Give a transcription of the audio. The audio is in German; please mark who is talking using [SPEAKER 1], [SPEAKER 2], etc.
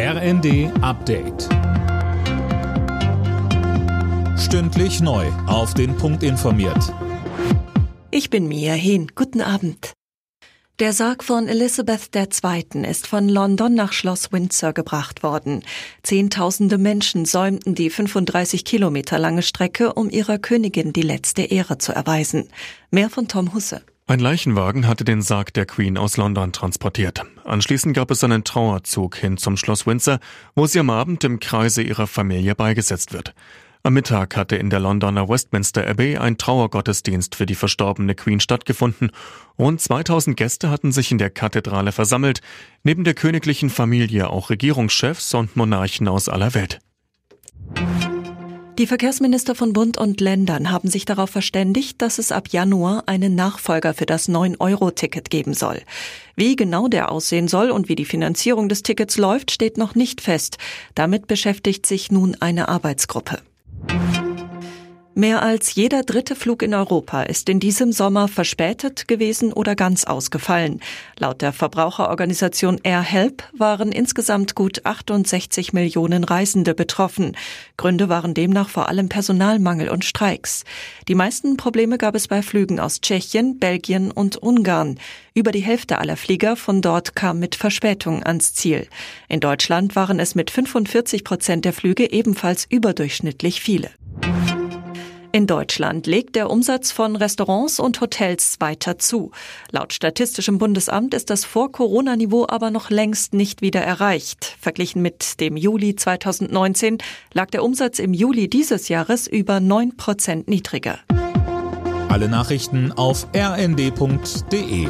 [SPEAKER 1] RND Update. Stündlich neu. Auf den Punkt informiert.
[SPEAKER 2] Ich bin Mia Hehn. Guten Abend. Der Sarg von Elizabeth II. ist von London nach Schloss Windsor gebracht worden. Zehntausende Menschen säumten die 35 Kilometer lange Strecke, um ihrer Königin die letzte Ehre zu erweisen. Mehr von Tom Husse.
[SPEAKER 3] Ein Leichenwagen hatte den Sarg der Queen aus London transportiert. Anschließend gab es einen Trauerzug hin zum Schloss Windsor, wo sie am Abend im Kreise ihrer Familie beigesetzt wird. Am Mittag hatte in der Londoner Westminster Abbey ein Trauergottesdienst für die verstorbene Queen stattgefunden. Rund 2000 Gäste hatten sich in der Kathedrale versammelt, neben der königlichen Familie auch Regierungschefs und Monarchen aus aller Welt.
[SPEAKER 2] Die Verkehrsminister von Bund und Ländern haben sich darauf verständigt, dass es ab Januar einen Nachfolger für das 9-Euro-Ticket geben soll. Wie genau der aussehen soll und wie die Finanzierung des Tickets läuft, steht noch nicht fest. Damit beschäftigt sich nun eine Arbeitsgruppe. Mehr als jeder dritte Flug in Europa ist in diesem Sommer verspätet gewesen oder ganz ausgefallen. Laut der Verbraucherorganisation AirHelp waren insgesamt gut 68 Millionen Reisende betroffen. Gründe waren demnach vor allem Personalmangel und Streiks. Die meisten Probleme gab es bei Flügen aus Tschechien, Belgien und Ungarn. Über die Hälfte aller Flieger von dort kam mit Verspätung ans Ziel. In Deutschland waren es mit 45 Prozent der Flüge ebenfalls überdurchschnittlich viele. In Deutschland legt der Umsatz von Restaurants und Hotels weiter zu. Laut Statistischem Bundesamt ist das Vor-Corona-Niveau aber noch längst nicht wieder erreicht. Verglichen mit dem Juli 2019 lag der Umsatz im Juli dieses Jahres über 9 Prozent niedriger.
[SPEAKER 1] Alle Nachrichten auf rnd.de